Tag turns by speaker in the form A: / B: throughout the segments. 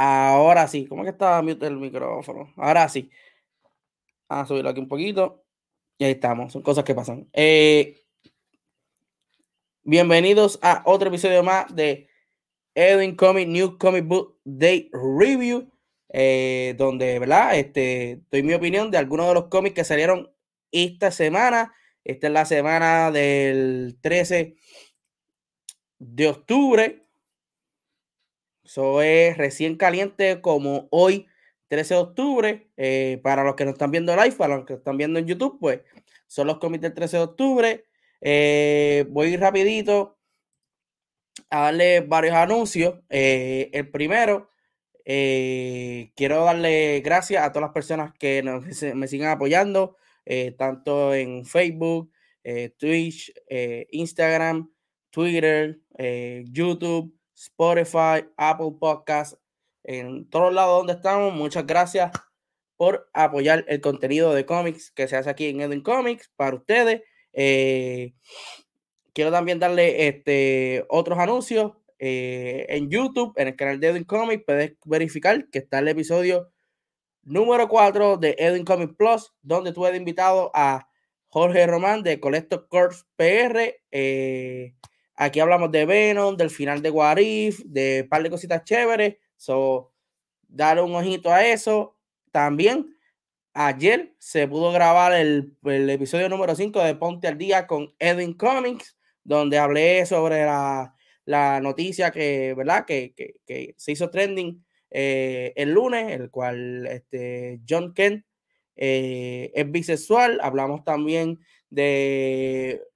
A: Ahora sí, ¿cómo que estaba el micrófono? Ahora sí. A subirlo aquí un poquito. Y ahí estamos, son cosas que pasan. Eh, bienvenidos a otro episodio más de Edwin Comic New Comic Book Day Review, eh, donde, ¿verdad? Este, doy mi opinión de algunos de los cómics que salieron esta semana. Esta es la semana del 13 de octubre. Eso es recién caliente como hoy, 13 de octubre. Eh, para los que nos están viendo live, para los que están viendo en YouTube, pues son los cómics del 13 de octubre. Eh, voy rapidito a darle varios anuncios. Eh, el primero, quiero darle gracias a todas las personas que me sigan apoyando, tanto en Facebook, Twitch, Instagram, Twitter, YouTube. Spotify, Apple Podcasts, en todos lados donde estamos. Muchas gracias por apoyar el contenido de cómics que se hace aquí en Eden Comics para ustedes. Eh, quiero también darle este, otros anuncios eh, en YouTube, en el canal de Eden Comics. Puedes verificar que está el episodio número 4 de Eden Comics Plus, donde tuve invitado a Jorge Román de Collector Corps PR. Eh, Aquí hablamos de Venom, del final de Warif, de un par de cositas chéveres. So, dar un ojito a eso. También ayer se pudo grabar el, episodio número 5 de Ponte al Día con Edwin Comics, donde hablé sobre la, noticia que, ¿verdad? Que, se hizo trending eh, el lunes, el cual este, John Kent eh, es bisexual. Hablamos también de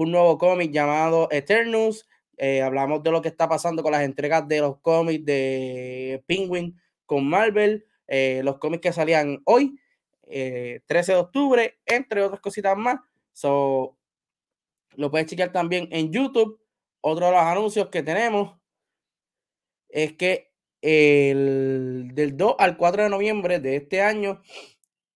A: un nuevo cómic llamado Eternus. Eh, hablamos de lo que está pasando con las entregas de los cómics de Penguin con Marvel, eh, los cómics que salían hoy, 13 eh, de octubre, entre otras cositas más. So, lo puedes chequear también en YouTube. Otro de los anuncios que tenemos es que el, del 2 al 4 de noviembre de este año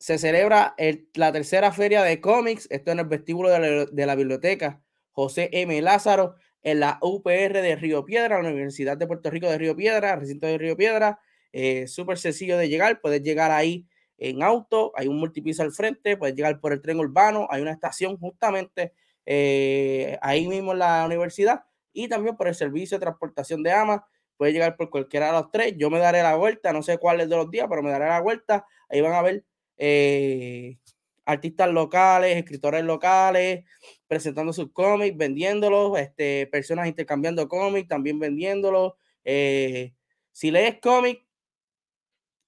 A: se celebra la tercera feria de cómics, esto en el vestíbulo de la, biblioteca José M. Lázaro, en la UPR de Río Piedra, la Universidad de Puerto Rico de Río Piedra, recinto de Río Piedra, eh, súper sencillo de llegar, puedes llegar ahí en auto, hay un multipiso al frente, puedes llegar por el tren urbano, hay una estación justamente eh, ahí mismo en la universidad y también por el servicio de transportación de AMA, puedes llegar por cualquiera de los tres, yo me daré la vuelta, no sé cuál es de los días, pero me daré la vuelta, ahí van a ver eh, artistas locales, escritores locales, presentando sus cómics, vendiéndolos, este, personas intercambiando cómics, también vendiéndolos. Eh, si lees cómics,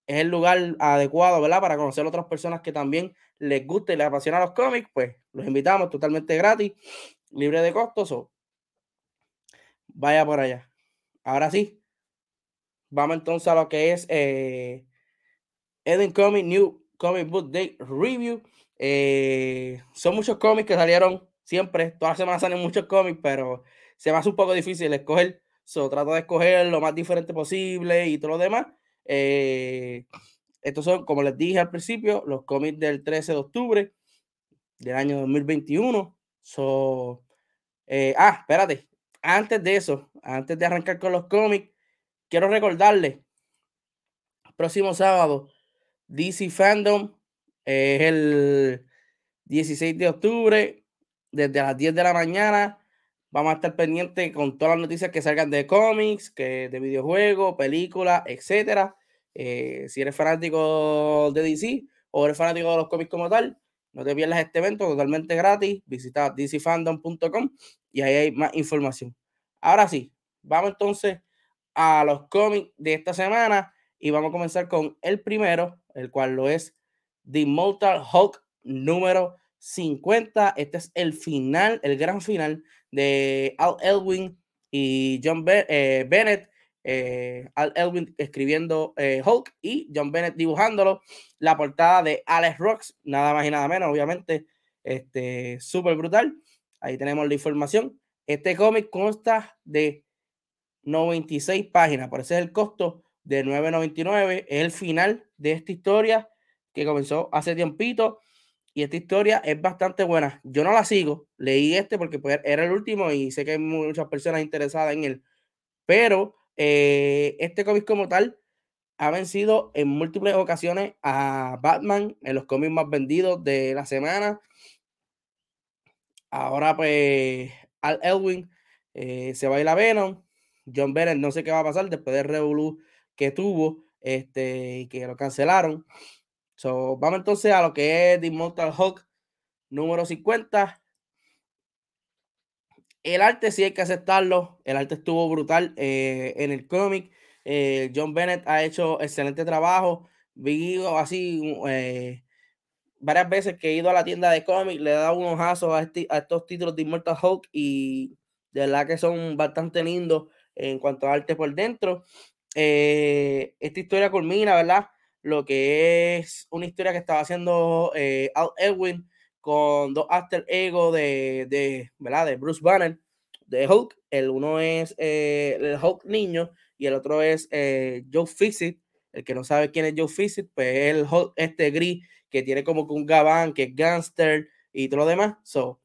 A: es el lugar adecuado, ¿verdad? Para conocer a otras personas que también les gusta y les apasiona los cómics, pues los invitamos totalmente gratis, libre de costos. vaya por allá. Ahora sí, vamos entonces a lo que es eh, Eden Comic New Comic Book Day Review. Eh, son muchos cómics que salieron siempre, todas las semanas salen muchos cómics, pero se me hace un poco difícil escoger. So, trato de escoger lo más diferente posible y todo lo demás. Eh, estos son, como les dije al principio, los cómics del 13 de octubre del año 2021. So, eh, ah, espérate. Antes de eso, antes de arrancar con los cómics, quiero recordarles, próximo sábado, DC Fandom es el 16 de octubre, desde las 10 de la mañana. Vamos a estar pendientes con todas las noticias que salgan de cómics, que de videojuegos, películas, etc. Eh, si eres fanático de DC o eres fanático de los cómics como tal, no te pierdas este evento totalmente gratis. Visita dcfandom.com y ahí hay más información. Ahora sí, vamos entonces a los cómics de esta semana y vamos a comenzar con el primero, el cual lo es The Immortal Hulk número 50. Este es el final, el gran final de Al Elwin y John eh, Bennett. Eh, Al Elwin escribiendo eh, Hulk y John Bennett dibujándolo. La portada de Alex Rocks, nada más y nada menos, obviamente. Este, súper brutal. Ahí tenemos la información. Este cómic consta de 96 páginas, por ese es el costo de 9.99. Es el final de esta historia que comenzó hace tiempito y esta historia es bastante buena. Yo no la sigo, leí este porque pues, era el último y sé que hay muchas personas interesadas en él, pero eh, este cómic como tal ha vencido en múltiples ocasiones a Batman en los cómics más vendidos de la semana. Ahora pues Al Elwin eh, se va a Venom. John Bennett no sé qué va a pasar después del Revolu que tuvo este, y que lo cancelaron. So, vamos entonces a lo que es The Immortal Hulk número 50. El arte sí hay que aceptarlo. El arte estuvo brutal eh, en el cómic. Eh, John Bennett ha hecho excelente trabajo. Vi así eh, varias veces que he ido a la tienda de cómics, le he dado unos ojazos a, estos títulos de Immortal Hulk y de verdad que son bastante lindos en cuanto a arte por dentro. Esta historia culmina, ¿verdad? lo que es una historia que estaba haciendo eh, Al Edwin con dos after ego de, de, ¿verdad? de Bruce Banner, de Hulk. El uno es eh, el Hulk niño y el otro es eh, Joe Fixit. El que no sabe quién es Joe Fixit, pues es el Hulk este gris que tiene como que un gabán, que es gangster y todo lo demás. So,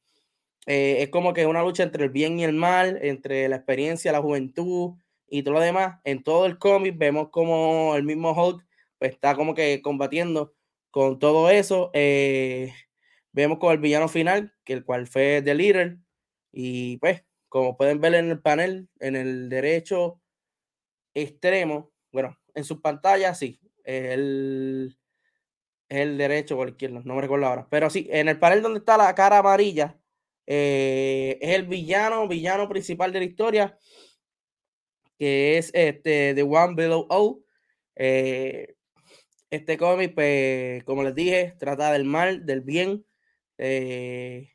A: es como que una lucha entre el bien y el mal, entre la experiencia, la juventud y todo lo demás. En todo el cómic vemos como el mismo Hulk pues, está como que combatiendo con todo eso. Eh, vemos con el villano final, que el cual fue The Leader. Y pues, como pueden ver en el panel, en el derecho extremo, bueno, en su pantalla, sí, el, el derecho o el no me recuerdo ahora. Pero sí, en el panel donde está la cara amarilla, eh, es el villano, villano principal de la historia, que es este The One Below O. Eh, este cómic, pues, como les dije, trata del mal, del bien. Eh,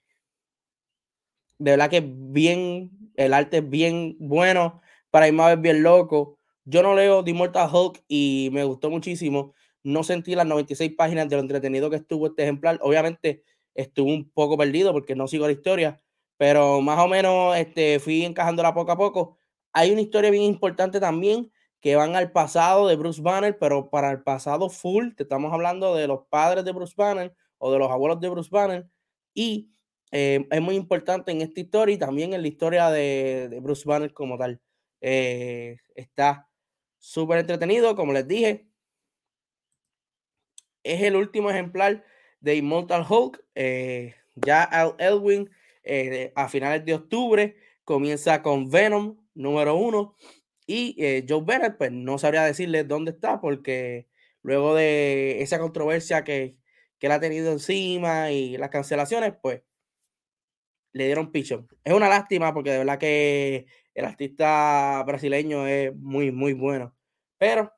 A: de verdad que es bien, el arte es bien bueno. Para irme a ver bien loco. Yo no leo The Immortal Hulk y me gustó muchísimo. No sentí las 96 páginas de lo entretenido que estuvo este ejemplar. Obviamente estuve un poco perdido porque no sigo la historia, pero más o menos este, fui encajándola poco a poco. Hay una historia bien importante también que van al pasado de Bruce Banner, pero para el pasado full, te estamos hablando de los padres de Bruce Banner o de los abuelos de Bruce Banner. Y eh, es muy importante en esta historia y también en la historia de, Bruce Banner como tal. Eh, está súper entretenido, como les dije. Es el último ejemplar de Immortal Hulk. Eh, ya Al Elwin a finales de octubre comienza con Venom número uno y eh, Joe Bennett, pues no sabría decirle dónde está, porque luego de esa controversia que, que él ha tenido encima y las cancelaciones, pues le dieron pichón. Es una lástima porque de verdad que el artista brasileño es muy, muy bueno. Pero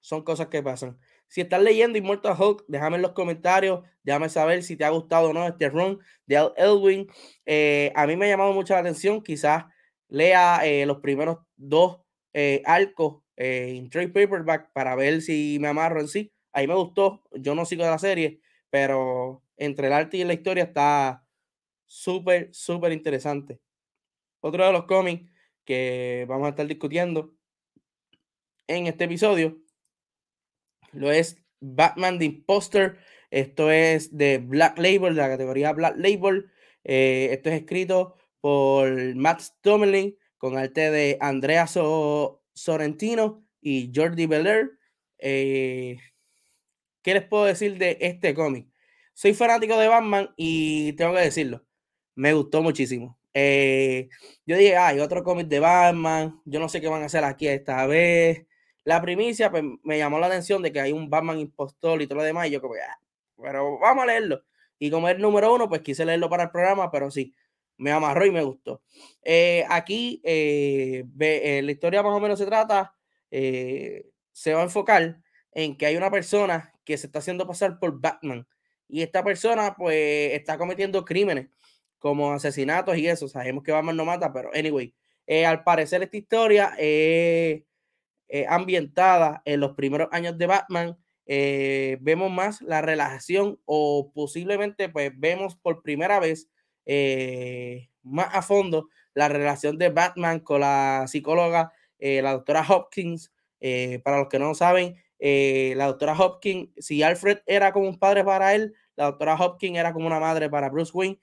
A: son cosas que pasan. Si estás leyendo Immortal Hulk, déjame en los comentarios, déjame saber si te ha gustado o no este run de Al Elwin. Eh, a mí me ha llamado mucho la atención, quizás lea eh, los primeros dos eh, arco eh, en trade paperback para ver si me amarro en sí. Ahí me gustó. Yo no sigo de la serie, pero entre el arte y la historia está súper, súper interesante. Otro de los cómics que vamos a estar discutiendo en este episodio lo es Batman the Imposter. Esto es de Black Label, de la categoría Black Label. Esto es escrito por Matt Stomlin con arte de Andrea Sorrentino y Jordi Belair. Eh, ¿Qué les puedo decir de este cómic? Soy fanático de Batman y tengo que decirlo, me gustó muchísimo. Eh, yo dije, hay otro cómic de Batman, yo no sé qué van a hacer aquí esta vez. La primicia pues, me llamó la atención de que hay un Batman impostor y todo lo demás, y yo como, ah, pero vamos a leerlo. Y como el número uno, pues quise leerlo para el programa, pero sí, me amarró y me gustó. Eh, aquí eh, la historia más o menos se trata, se va a enfocar en que hay una persona que se está haciendo pasar por Batman y esta persona pues está cometiendo crímenes como asesinatos y eso. Sabemos que Batman no mata, pero anyway, al parecer esta historia es ambientada en los primeros años de Batman eh, vemos más la relación o posiblemente pues vemos por primera vez eh, más a fondo la relación de Batman con la psicóloga, eh, la doctora Hopkins. para los que no saben, la doctora Hopkins, si Alfred era como un padre para él, la doctora Hopkins era como una madre para Bruce Wayne.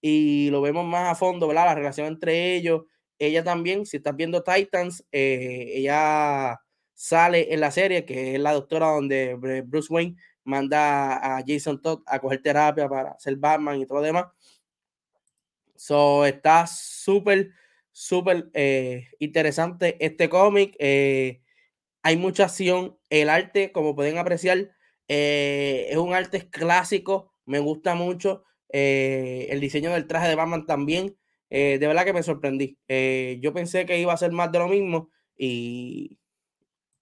A: Y lo vemos más a fondo, ¿verdad? La relación entre ellos. Ella también, si estás viendo Titans, ella sale en la serie, que es la doctora donde Bruce Wayne manda a Jason Todd a coger terapia para ser Batman y todo lo demás. So, está súper, súper eh, interesante este cómic. Eh, hay mucha acción. El arte, como pueden apreciar, eh, es un arte clásico. Me gusta mucho. el diseño del traje de Batman también. de verdad que me sorprendí. yo pensé que iba a ser más de lo mismo y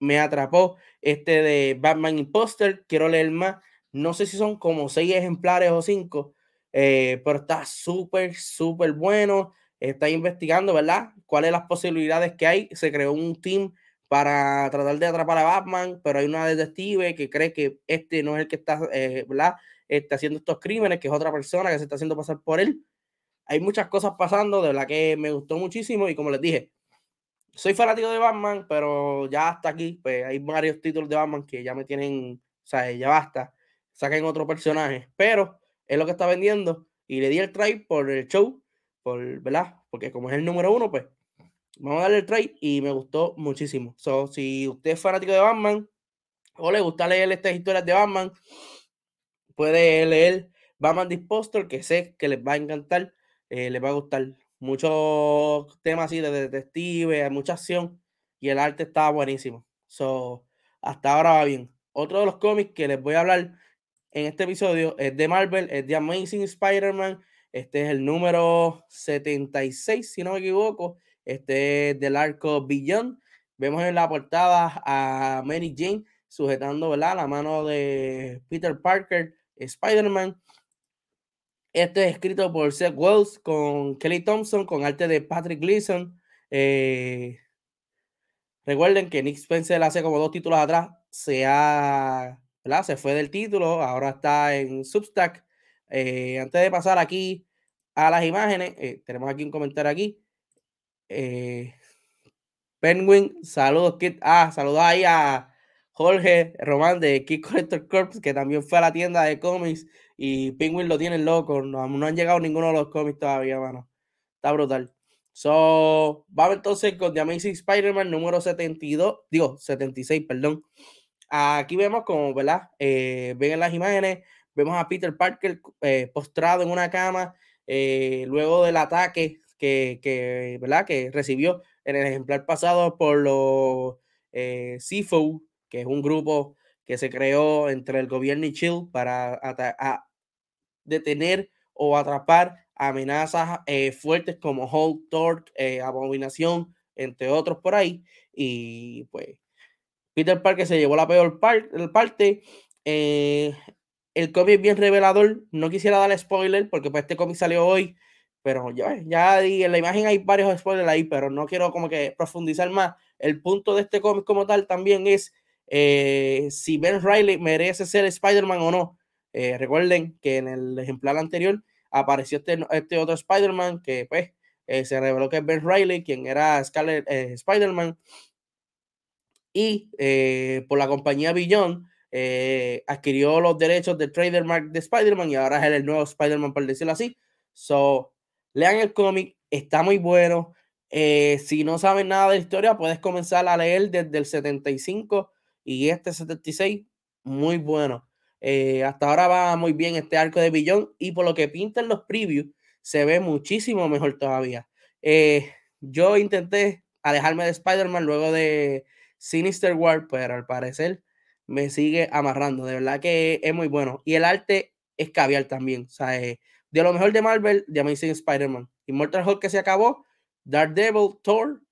A: me atrapó este de Batman Imposter. Quiero leer más. No sé si son como seis ejemplares o cinco, eh, pero está súper, súper bueno. Está investigando, ¿verdad? ¿Cuáles las posibilidades que hay? Se creó un team para tratar de atrapar a Batman, pero hay una detective que cree que este no es el que está, eh, ¿verdad? Está haciendo estos crímenes, que es otra persona que se está haciendo pasar por él. Hay muchas cosas pasando, de verdad que me gustó muchísimo y como les dije, soy fanático de Batman, pero ya hasta aquí, pues hay varios títulos de Batman que ya me tienen, o sea, ya basta, saquen otro personaje, pero es lo que está vendiendo y le di el trade por el show, por, ¿verdad? Porque como es el número uno, pues vamos a darle el trade y me gustó muchísimo. So, si usted es fanático de Batman o le gusta leer estas historias de Batman, puede leer Batman Disposter, que sé que les va a encantar, eh, les va a gustar muchos temas así de detective, mucha acción y el arte estaba buenísimo. So, hasta ahora va bien. Otro de los cómics que les voy a hablar en este episodio es de Marvel, es de Amazing Spider-Man. Este es el número 76, si no me equivoco. Este es del arco Beyond. Vemos en la portada a Mary Jane sujetando ¿verdad? la mano de Peter Parker, Spider-Man. Este es escrito por Seth Wells con Kelly Thompson, con arte de Patrick Gleason. Eh, recuerden que Nick Spencer hace como dos títulos atrás se, ha, se fue del título, ahora está en Substack. Eh, antes de pasar aquí a las imágenes, eh, tenemos aquí un comentario aquí. Penguin, saludos, Kit. Ah, saludos ahí a Jorge Román de Kid Collector Corps, que también fue a la tienda de cómics y Penguin lo tienen loco. No, han llegado ninguno de los cómics todavía, mano. Está brutal. So, vamos entonces con The Amazing Spider-Man número 72, digo, 76, perdón. Aquí vemos como, ¿verdad? Eh, las imágenes, vemos a Peter Parker eh, postrado en una cama eh, luego del ataque que, ¿verdad? que recibió en el ejemplar pasado por los eh, que es un grupo que se creó entre el gobierno y Chill para detener o atrapar amenazas eh, fuertes como Hulk, eh, Abominación, entre otros por ahí. Y pues Peter Parker se llevó la peor parte. Eh, el cómic es bien revelador. No quisiera darle spoiler porque pues este cómic salió hoy. Pero ya, ya en la imagen hay varios spoilers ahí, pero no quiero como que profundizar más. El punto de este cómic como tal también es eh, si Ben Riley merece ser Spider-Man o no. Eh, recuerden que en el ejemplar anterior apareció este, este otro Spider-Man que pues eh, se reveló que es Ben Riley, quien era Scarlet Spider-Man. Y por la compañía Beyond adquirió los derechos de trademark de Spider-Man y ahora es el nuevo Spider-Man, por decirlo así. So, lean el cómic, está muy bueno. si no saben nada de la historia, puedes comenzar a leer desde el 75 y este 76, muy bueno. Eh, hasta ahora va muy bien este arco de billón y por lo que pintan los previews, se ve muchísimo mejor todavía. Eh, yo intenté alejarme de Spider-Man luego de Sinister War, pero al parecer me sigue amarrando. De verdad que es muy bueno. Y el arte es caviar también. O sea, eh, de lo mejor de Marvel, de Amazing Spider-Man. Immortal Hulk que se acabó, Daredevil, Thor.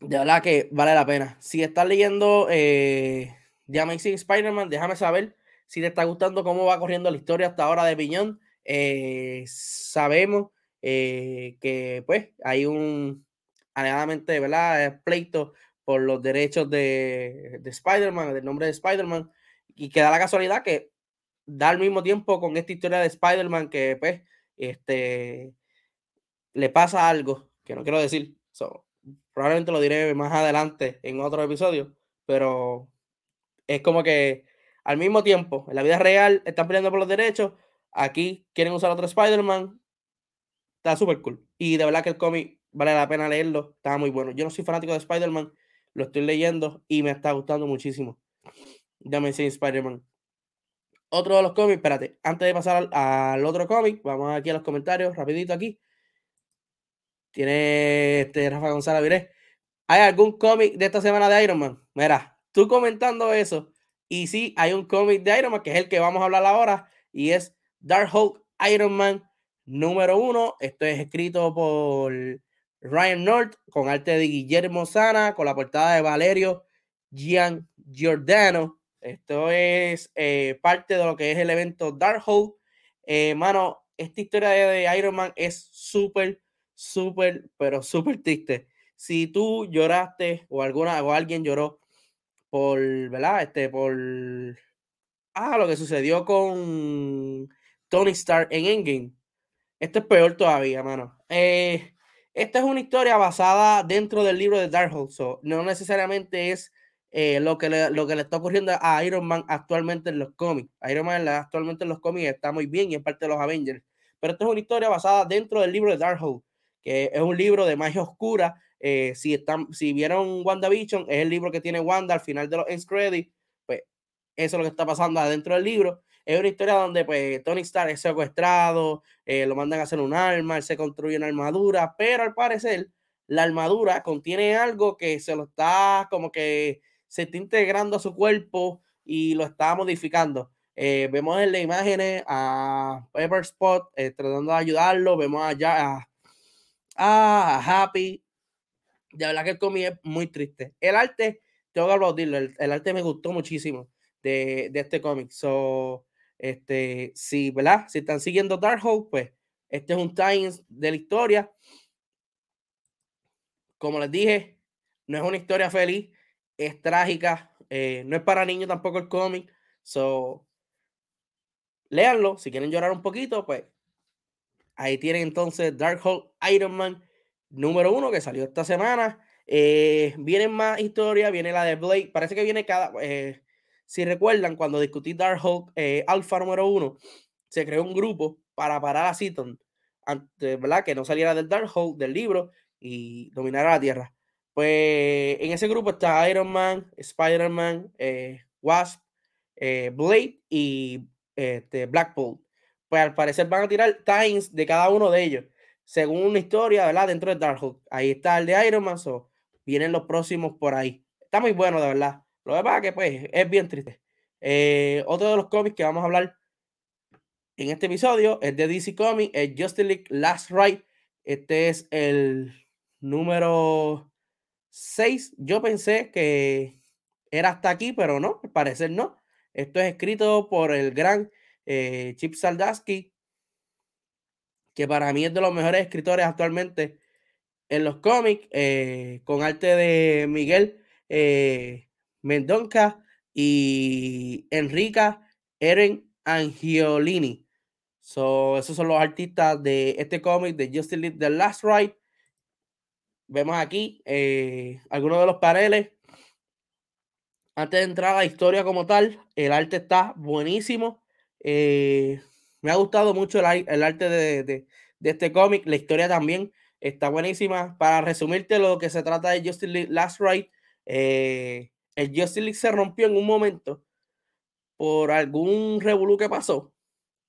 A: De verdad que vale la pena. Si estás leyendo eh, The Amazing Spider-Man, déjame saber si te está gustando cómo va corriendo la historia hasta ahora de Piñón. Eh, sabemos eh, que pues hay un alegadamente, ¿verdad? pleito por los derechos de, de Spider-Man, del nombre de Spider-Man, y que da la casualidad que da al mismo tiempo con esta historia de Spider-Man que pues este le pasa algo que no quiero decir. probablemente lo diré más adelante en otro episodio, pero es como que al mismo tiempo, en la vida real están peleando por los derechos, aquí quieren usar otro Spider-Man, está súper cool. Y de verdad que el cómic vale la pena leerlo, está muy bueno. Yo no soy fanático de Spider-Man, lo estoy leyendo y me está gustando muchísimo. Ya me decía Spider-Man. Otro de los cómics, espérate, antes de pasar al, otro cómic, vamos aquí a los comentarios, rapidito aquí. Tiene este Rafa González Viré. ¿Hay algún cómic de esta semana de Iron Man? Mira, tú comentando eso, y sí, hay un cómic de Iron Man, que es el que vamos a hablar ahora, y es Dark Hulk Iron Man número uno. Esto es escrito por Ryan North, con arte de Guillermo Sana, con la portada de Valerio Gian Giordano. Esto es eh, parte de lo que es el evento Dark Hulk. Eh, mano, esta historia de, Iron Man es súper, súper, pero súper triste. Si tú lloraste o alguna o alguien lloró por, ¿verdad? Este, por ah, lo que sucedió con Tony Stark en Endgame. Esto es peor todavía, mano. Eh, esta es una historia basada dentro del libro de Darkhold, so no necesariamente es eh, lo, que le, lo que le está ocurriendo a Iron Man actualmente en los cómics. Iron Man actualmente en los cómics está muy bien y es parte de los Avengers. Pero esto es una historia basada dentro del libro de Darkhold, que es un libro de magia oscura. Eh, si, están, si vieron WandaVision, es el libro que tiene Wanda al final de los end credits. Pues eso es lo que está pasando adentro del libro. Es una historia donde pues Tony Stark es secuestrado, eh, lo mandan a hacer un arma, él se construye una armadura, pero al parecer la armadura contiene algo que se lo está como que se está integrando a su cuerpo y lo está modificando. Eh, vemos en las imágenes a Pepper Spot eh, tratando de ayudarlo, vemos allá a, a, Happy. De verdad que el cómic es muy triste. El arte, tengo que aplaudirlo, el, el arte me gustó muchísimo de, de este cómic. So, este, si, ¿verdad? Si están siguiendo Darkhold, pues este es un Times de la historia. Como les dije, no es una historia feliz, es trágica, eh, no es para niños tampoco el cómic. So, léanlo, si quieren llorar un poquito, pues ahí tienen entonces Darkhold Iron Man número uno que salió esta semana. Eh, vienen más historias, viene la de Blade, parece que viene cada, eh, si recuerdan, cuando discutí Dark eh, Alpha número uno, se creó un grupo para parar a Seaton, ¿verdad? Que no saliera del Dark del libro y dominara la Tierra. Pues en ese grupo está Iron Man, Spider-Man, eh, Wasp, eh, Blade y este, Blackpool. Pues al parecer van a tirar times de cada uno de ellos, según una historia, ¿verdad? Dentro de Dark Ahí está el de Iron Man, so, vienen los próximos por ahí. Está muy bueno, de verdad. Lo que pasa que pues es bien triste. Eh, otro de los cómics que vamos a hablar en este episodio es de DC Comics, es Justice League Last Ride. Este es el número 6. Yo pensé que era hasta aquí, pero no, al parecer no. Esto es escrito por el gran eh, Chip Saldaski, que para mí es de los mejores escritores actualmente en los cómics, eh, con arte de Miguel Mendonca y Enrica Eren Angiolini. So, esos son los artistas de este cómic de Justice League The Last Ride. Vemos aquí eh, algunos de los paneles. Antes de entrar a la historia como tal, el arte está buenísimo. Eh, me ha gustado mucho el, arte de, de, este cómic. La historia también está buenísima. Para resumirte lo que se trata de Justice League Last Ride, eh, el Justice League se rompió en un momento por algún revolú que pasó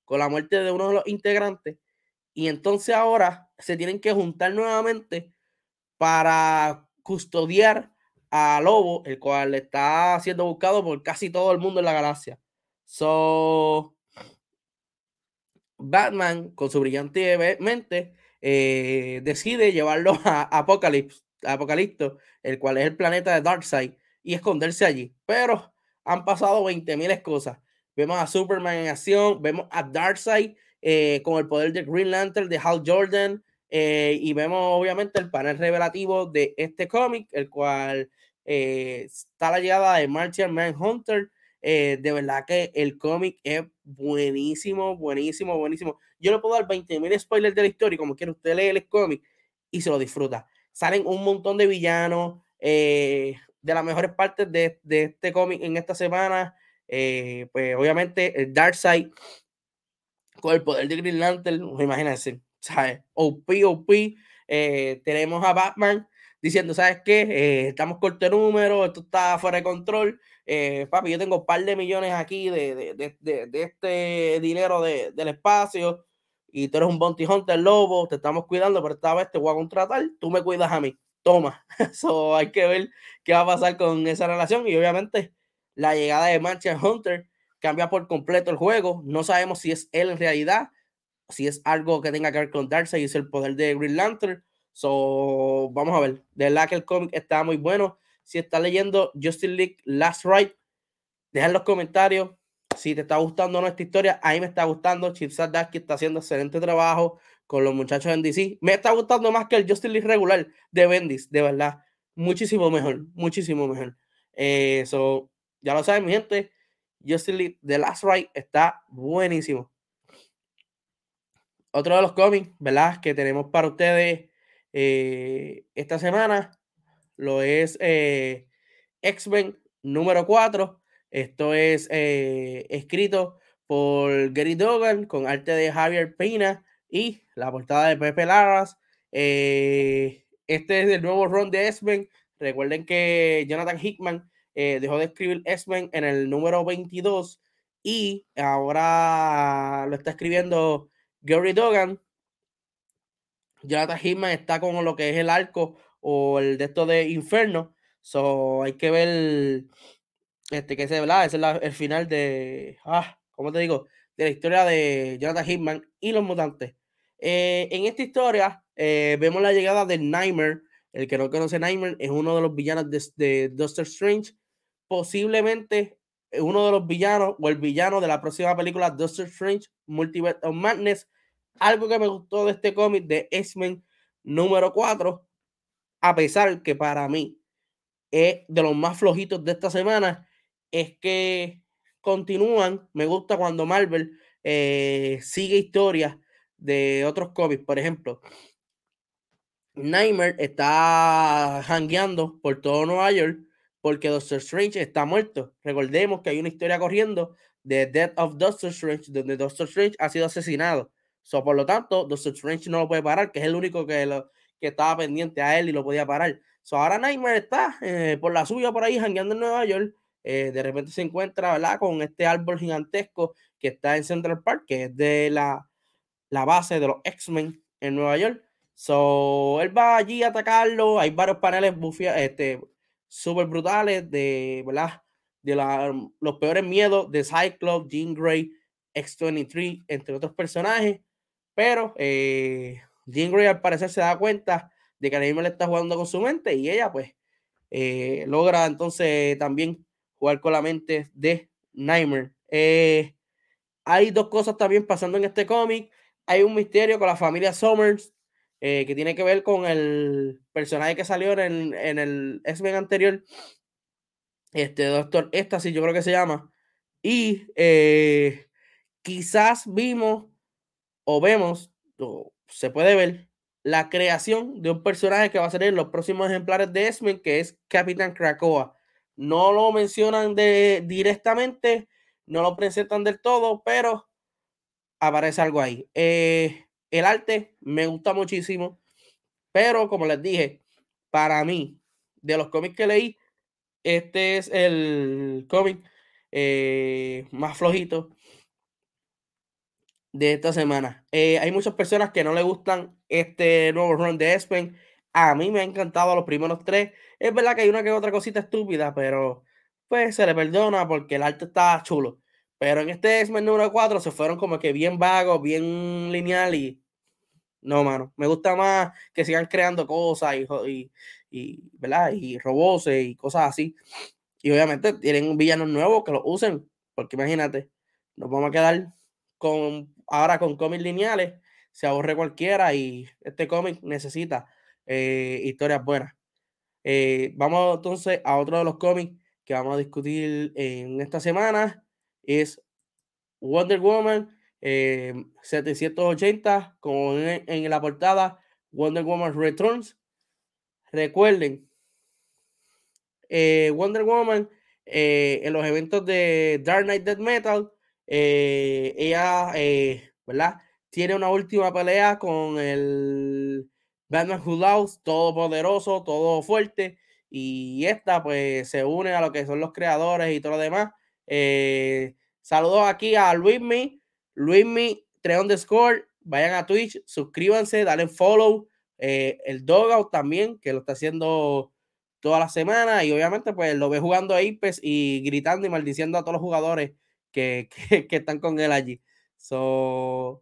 A: con la muerte de uno de los integrantes y entonces ahora se tienen que juntar nuevamente para custodiar a Lobo, el cual está siendo buscado por casi todo el mundo en la galaxia. So, Batman, con su brillante mente, eh, decide llevarlo a Apocalypse, Apocalipto, el cual es el planeta de Darkseid, y esconderse allí. Pero han pasado 20.000 cosas. Vemos a Superman en acción, vemos a Darkseid eh, con el poder de Green Lantern de Hal Jordan, eh, y vemos obviamente el panel revelativo de este cómic, el cual eh, está la llegada de Martian Manhunter. Eh, de verdad que el cómic es buenísimo, buenísimo, buenísimo. Yo le puedo dar 20.000 spoilers de la historia, como quiera usted lee el cómic y se lo disfruta. Salen un montón de villanos, de las mejores partes de, de este cómic en esta semana. pues obviamente el Darkseid con el poder de Green Lantern, imagínense, ¿sabes? OP, OP. Eh, tenemos a Batman diciendo, ¿sabes qué? Eh, estamos corto de número, esto está fuera de control. Eh, papi, yo tengo un par de millones aquí de, de, de, de este dinero del espacio y tú eres un bounty hunter lobo, te estamos cuidando, pero esta vez te voy a contratar, tú me cuidas a mí. Toma. Eso hay que ver qué va a pasar con esa relación y obviamente la llegada de Martian Hunter cambia por completo el juego. No sabemos si es él en realidad, si es algo que tenga que ver con Darkseid y es el poder de Green Lantern. So, vamos a ver. De verdad que el cómic está muy bueno. Si estás leyendo Justice League Last Ride, deja en los comentarios si te está gustando nuestra historia. A mí me está gustando. Chip Sadaski está haciendo excelente trabajo con los muchachos en DC. Me está gustando más que el Justice League regular de Bendis, de verdad. Muchísimo mejor, muchísimo mejor. Eso, eh, ya lo saben, mi gente. Justice League The Last Ride está buenísimo. Otro de los cómics, ¿verdad? Que tenemos para ustedes eh, esta semana lo es eh, X-Men número 4. Esto es escrito por Gary Dogan con arte de Javier Pina y la portada de Pepe Larras. este es el nuevo run de X-Men. Recuerden que Jonathan Hickman eh, dejó de escribir X-Men en el número 22 y ahora lo está escribiendo Gary Dogan. Jonathan Hickman está con lo que es el arco o el de esto de Inferno. So hay que ver este que se ¿verdad? Ese es el final de ah, ¿cómo te digo? De la historia de Jonathan Hickman y los mutantes. Eh, en esta historia eh, vemos la llegada de Nightmare. El que no conoce Nightmare es uno de los villanos de, de Doctor Strange posiblemente uno de los villanos o el villano de la próxima película Doctor Strange Multiverse of Madness. Algo que me gustó de este cómic de X-Men número 4, a pesar que para mí es de los más flojitos de esta semana, es que continúan. Me gusta cuando Marvel eh, sigue historias de otros cómics. Por ejemplo, Nightmare está hangueando por todo Nueva York porque Doctor Strange está muerto. Recordemos que hay una historia corriendo de Death of Doctor Strange, donde Doctor Strange ha sido asesinado. So, por lo tanto, Doctor Strange no lo puede parar, que es el único que, lo, que estaba pendiente a él y lo podía parar. So, ahora Nightmare está eh, por la suya por ahí, jangueando en Nueva York. Eh, de repente se encuentra ¿verdad? con este árbol gigantesco que está en Central Park, que es de la, la base de los X-Men en Nueva York. So, él va allí a atacarlo. Hay varios paneles bufia, este, súper brutales de, ¿verdad? De los peores miedos de Cyclops, Jean Grey, X-23, entre otros personajes. Pero eh, Jean Grey al parecer se da cuenta de que le está jugando con su mente y ella pues eh, logra entonces también jugar con la mente de Nightmare. Eh, hay dos cosas también pasando en este cómic. Hay un misterio con la familia Summers eh, que tiene que ver con el personaje que salió en, en el X-Men anterior, este Doctor Éxtasis, yo creo que se llama, y eh, quizás vimos o vemos, se puede ver, la creación de un personaje que va a salir en los próximos ejemplares de X-Men, que es Capitán Krakoa. No lo mencionan de, directamente, no lo presentan del todo, pero aparece algo ahí. Eh, el arte me gusta muchísimo, pero como les dije, para mí, de los cómics que leí, este es el cómic eh, más flojito de esta semana. Eh, hay muchas personas que no le gustan este nuevo run de Espen. A mí me ha encantado los primeros tres. Es verdad que hay una que otra cosita estúpida, pero pues se le perdona porque el arte está chulo. Pero en este X-Men número 4 se fueron como que bien vagos, bien lineal y no, mano. Me gusta más que sigan creando cosas y, y, ¿verdad? y robots y cosas así. Y obviamente tienen villanos nuevos que lo usen, porque imagínate, nos vamos a quedar con ahora con cómics lineales, se ahorre cualquiera y este cómic necesita eh, historias buenas. Eh, vamos entonces a otro de los cómics que vamos a discutir en esta semana, es Wonder Woman 780, eh, como en, en la portada, Wonder Woman Returns. Recuerden, Wonder Woman en los eventos de Dark Knight Dead Metal, ella, ¿verdad? Tiene una última pelea con el Batman Who Loves, todo poderoso, todo fuerte. Y esta, pues, se une a lo que son los creadores y todo lo demás. Eh, saludos aquí a Luismi, Luismi, 3 underscore. Vayan a Twitch, suscríbanse, dale follow. Eh, el Dogout también, que lo está haciendo toda la semana. Y obviamente, pues, lo ve jugando a Ipes y gritando y maldiciendo a todos los jugadores que, que, están con él allí. So,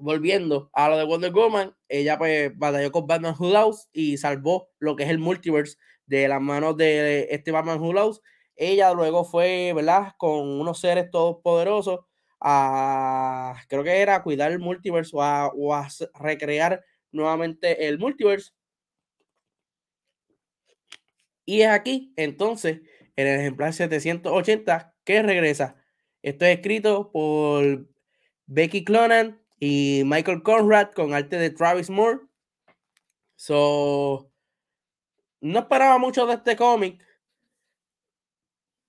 A: volviendo a lo de Wonder Woman, ella pues batalló con Batman Who y salvó lo que es el multiverse de las manos de este Batman Who Ella luego fue, ¿verdad? Con unos seres todopoderosos a, creo que era a cuidar el multiverse o a, o a recrear nuevamente el multiverse. Y es aquí, entonces, en el ejemplar 780 que regresa. Esto es escrito por Becky Clonan y Michael Conrad con arte de Travis Moore. So, no esperaba mucho de este cómic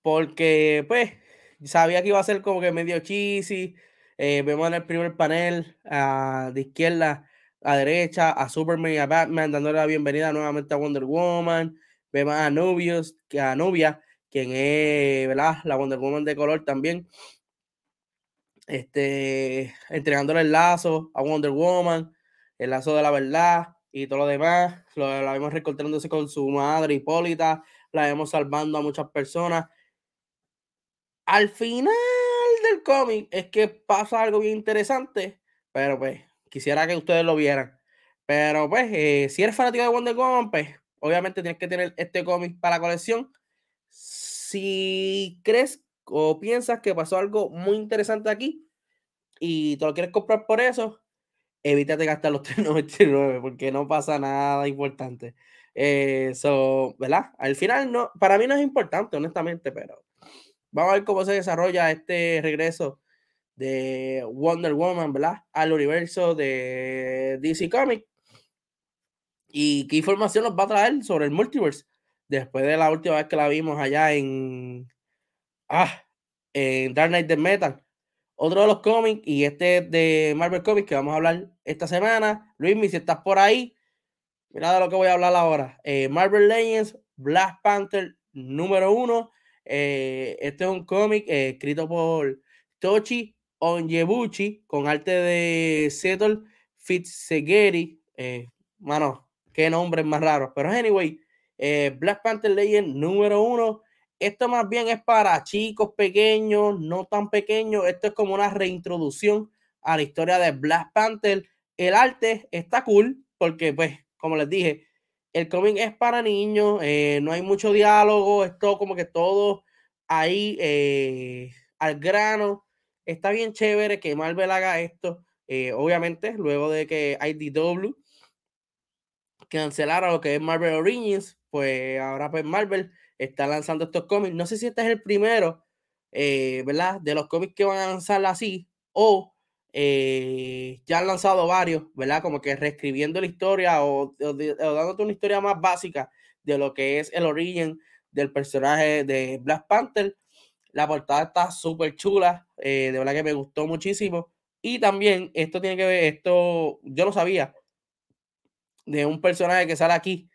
A: porque, pues, sabía que iba a ser como que medio cheesy. Eh, vemos en el primer panel de izquierda a derecha a Superman y a Batman dándole la bienvenida nuevamente a Wonder Woman. Vemos a Nubius, a Nubia, quien es, ¿verdad? La Wonder Woman de color también este, entregándole el lazo a Wonder Woman, el lazo de la verdad y todo lo demás. Lo, la vemos recortándose con su madre Hipólita, la vemos salvando a muchas personas. Al final del cómic es que pasa algo bien interesante, pero pues quisiera que ustedes lo vieran. Pero pues, eh, si eres fanático de Wonder Woman, pues obviamente tienes que tener este cómic para la colección. Si crees o piensas que pasó algo muy interesante aquí y te lo quieres comprar por eso, evítate gastar los 3.99 porque no pasa nada importante. Eso, eh, ¿verdad? Al final, no, para mí no es importante, honestamente, pero vamos a ver cómo se desarrolla este regreso de Wonder Woman, ¿verdad? Al universo de DC Comics. Y qué información nos va a traer sobre el multiverse después de la última vez que la vimos allá en Ah, en Dark Knight the Metal. Otro de los cómics, y este de Marvel Comics que vamos a hablar esta semana. Luis, si estás por ahí, mira de lo que voy a hablar ahora. Eh, Marvel Legends, Black Panther número uno. Eh, este es un cómic eh, escrito por Tochi Onyebuchi con arte de Settle Fitzgerald. mano, qué nombre más raro. Pero anyway, Black Panther Legends número uno esto más bien es para chicos pequeños, no tan pequeños. Esto es como una reintroducción a la historia de Black Panther. El arte está cool porque, pues, como les dije, el cómic es para niños, eh, no hay mucho diálogo, es todo como que todo ahí eh, al grano. Está bien chévere que Marvel haga esto. Eh, obviamente, luego de que IDW cancelara lo que es Marvel Origins, pues ahora pues Marvel está lanzando estos cómics. No sé si este es el primero, ¿verdad? De los cómics que van a lanzar así, o eh, ya han lanzado varios, ¿verdad? Como que reescribiendo la historia o, dándote una historia más básica de lo que es el origen del personaje de Black Panther. La portada está súper chula, eh, de verdad que me gustó muchísimo. Y también esto tiene que ver, esto yo lo sabía, de un personaje que sale aquí,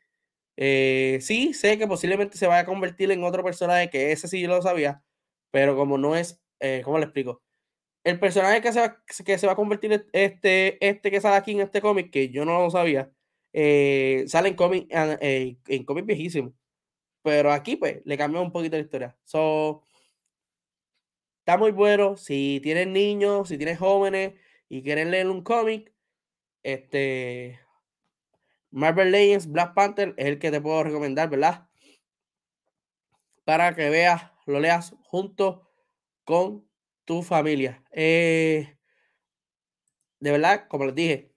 A: eh, sí, sé que posiblemente se vaya a convertir en otro personaje, que ese sí yo lo sabía, pero como no es, ¿cómo le explico? El personaje que se, va, que se va a convertir este, este que sale aquí en este cómic, que yo no lo sabía, eh, sale en cómic, en cómic viejísimo. Pero aquí, pues, le cambió un poquito la historia. So, Está muy bueno. Si tienes niños, si tienes jóvenes y quieren leer un cómic, este Marvel Legends Black Panther es el que te puedo recomendar, ¿verdad? Para que veas, lo leas junto con tu familia. Eh, de verdad, como les dije,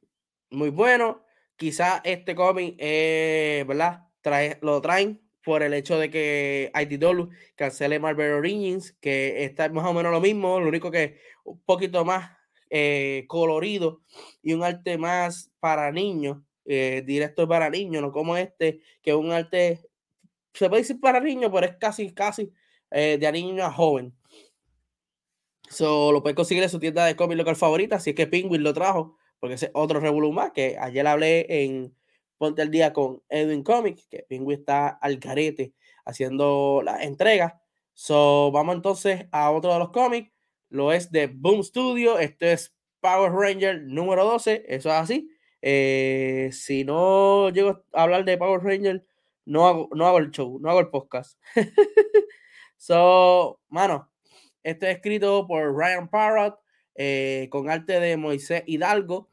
A: muy bueno. Quizá este cómic, eh, ¿verdad? Trae, lo traen por el hecho de que IDW cancele Marvel Origins, que está más o menos lo mismo, lo único que un poquito más eh, colorido y un arte más para niños, directo para niños, no como este, que es un arte, se puede decir para niños, pero es casi, casi de niño a joven. So, lo puedes conseguir en su tienda de cómic local favorita, así es que Penguin lo trajo, porque es otro revolú más, que ayer hablé en Ponte el Día con Edwin Comics, que Penguin está al carete haciendo las entregas. So, vamos entonces a otro de los cómics, lo es de Boom Studio, este es Power Ranger número 12, eso es así. Eh, si no llego a hablar de Power Ranger, no hago, no hago el show, no hago el podcast. so, mano, esto es escrito por Ryan Parrott, eh, con arte de Moisés Hidalgo.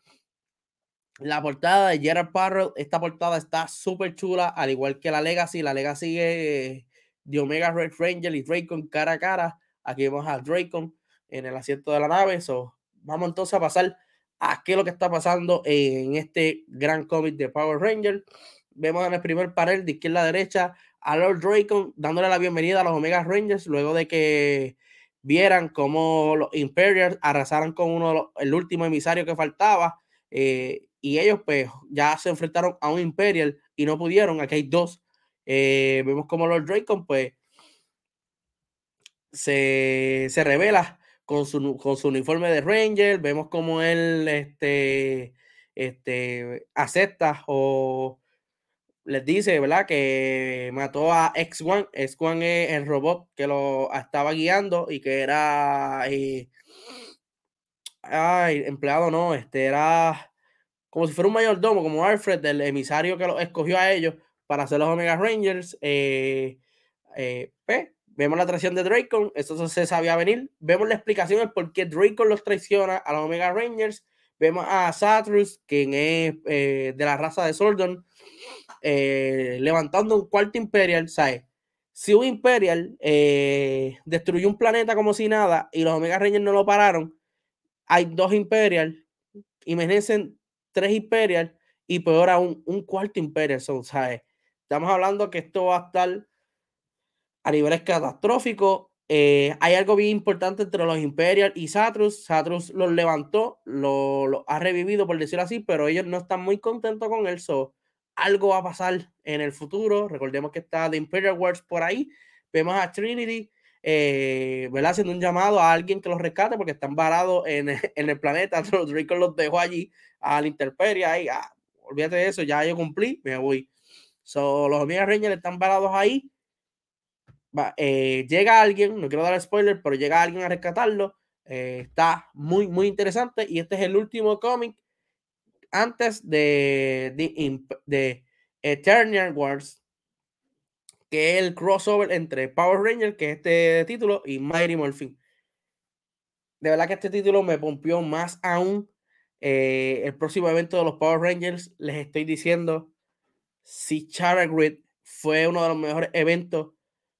A: La portada de Gerard Parrott, esta portada está súper chula, al igual que la Legacy. La Legacy es de Omega Red Ranger y Dracon cara a cara. Aquí vemos a Dracon en el asiento de la nave. So, vamos entonces a pasar a qué es lo que está pasando en este gran cómic de Power Ranger. Vemos en el primer panel de izquierda a derecha a Lord Dracon dándole la bienvenida a los Omega Rangers luego de que vieran cómo los Imperials arrasaron con uno de los, el último emisario que faltaba. Eh, y ellos pues ya se enfrentaron a un Imperial y no pudieron, aquí hay dos. Eh, vemos como Lord Dracon pues se, se revela con su, con su uniforme de Ranger, vemos como él este, este, acepta o les dice, ¿verdad? Que mató a X1. X1 es el robot que lo estaba guiando y que era... Eh, ay, empleado no, este era como si fuera un mayordomo, como Alfred, del emisario que lo escogió a ellos para hacer los Omega Rangers. Eh, eh, pues, vemos la traición de Dracon, eso se sabía venir. Vemos la explicación de por qué Dracon los traiciona a los Omega Rangers. Vemos a Satrus, quien es eh, de la raza de Sordon, levantando un cuarto Imperial, ¿sabes? Si un Imperial destruyó un planeta como si nada y los Omega Rangers no lo pararon, hay dos Imperial. Imagínense tres Imperial y peor aún, un cuarto Imperial. ¿sabes? Estamos hablando que esto va a estar a niveles catastróficos. Eh, hay algo bien importante entre los Imperial y Satrus. Satrus los levantó, lo, lo, ha revivido, por decirlo así, pero ellos no están muy contentos con él. So, algo va a pasar en el futuro. Recordemos que está The Imperial Wars por ahí. Vemos a Trinity eh, ¿verdad? Haciendo un llamado a alguien que los rescate porque están varados en, en el planeta. Los ricos los dejó allí a la intemperie y ah, olvídate de eso, ya yo cumplí, me voy. So, los Omega Rangers están varados ahí. Eh, llega alguien, no quiero dar spoiler, pero llega alguien a rescatarlo. Eh, está muy, muy interesante. Y este es el último cómic antes de, de, de Eternal Wars, que es el crossover entre Power Rangers, que es este título, y Mighty Morphin. De verdad que este título me pompió más aún. Eh, el próximo evento de los Power Rangers, les estoy diciendo, si Chara Grid fue uno de los mejores eventos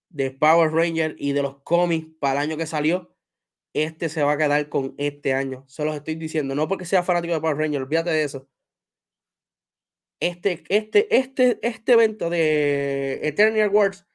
A: de Power Rangers y de los cómics para el año que salió, este se va a quedar con este año. Se los estoy diciendo, no porque sea fanático de Power Rangers, olvídate de eso este, este, este, este evento de Eternal Wars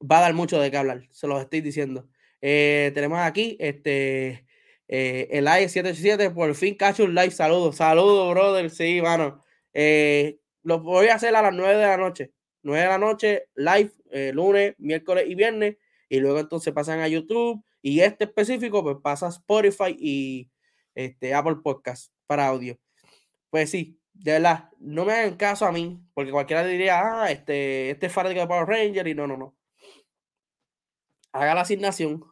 A: va a dar mucho de qué hablar, se los estoy diciendo. Eh, tenemos aquí este eh, el live 787, por fin cacho un live, saludos, saludos, brother, sí, mano. Eh, lo voy a hacer a las 9 de la noche, 9 de la noche, live, lunes, miércoles y viernes, y luego entonces pasan a YouTube, y este específico pues pasa a Spotify y este, Apple Podcast para audio. Pues sí, de verdad, no me hagan caso a mí, porque cualquiera diría, ah, este, este es fanático de Power Ranger y no, no, no. Haga la asignación,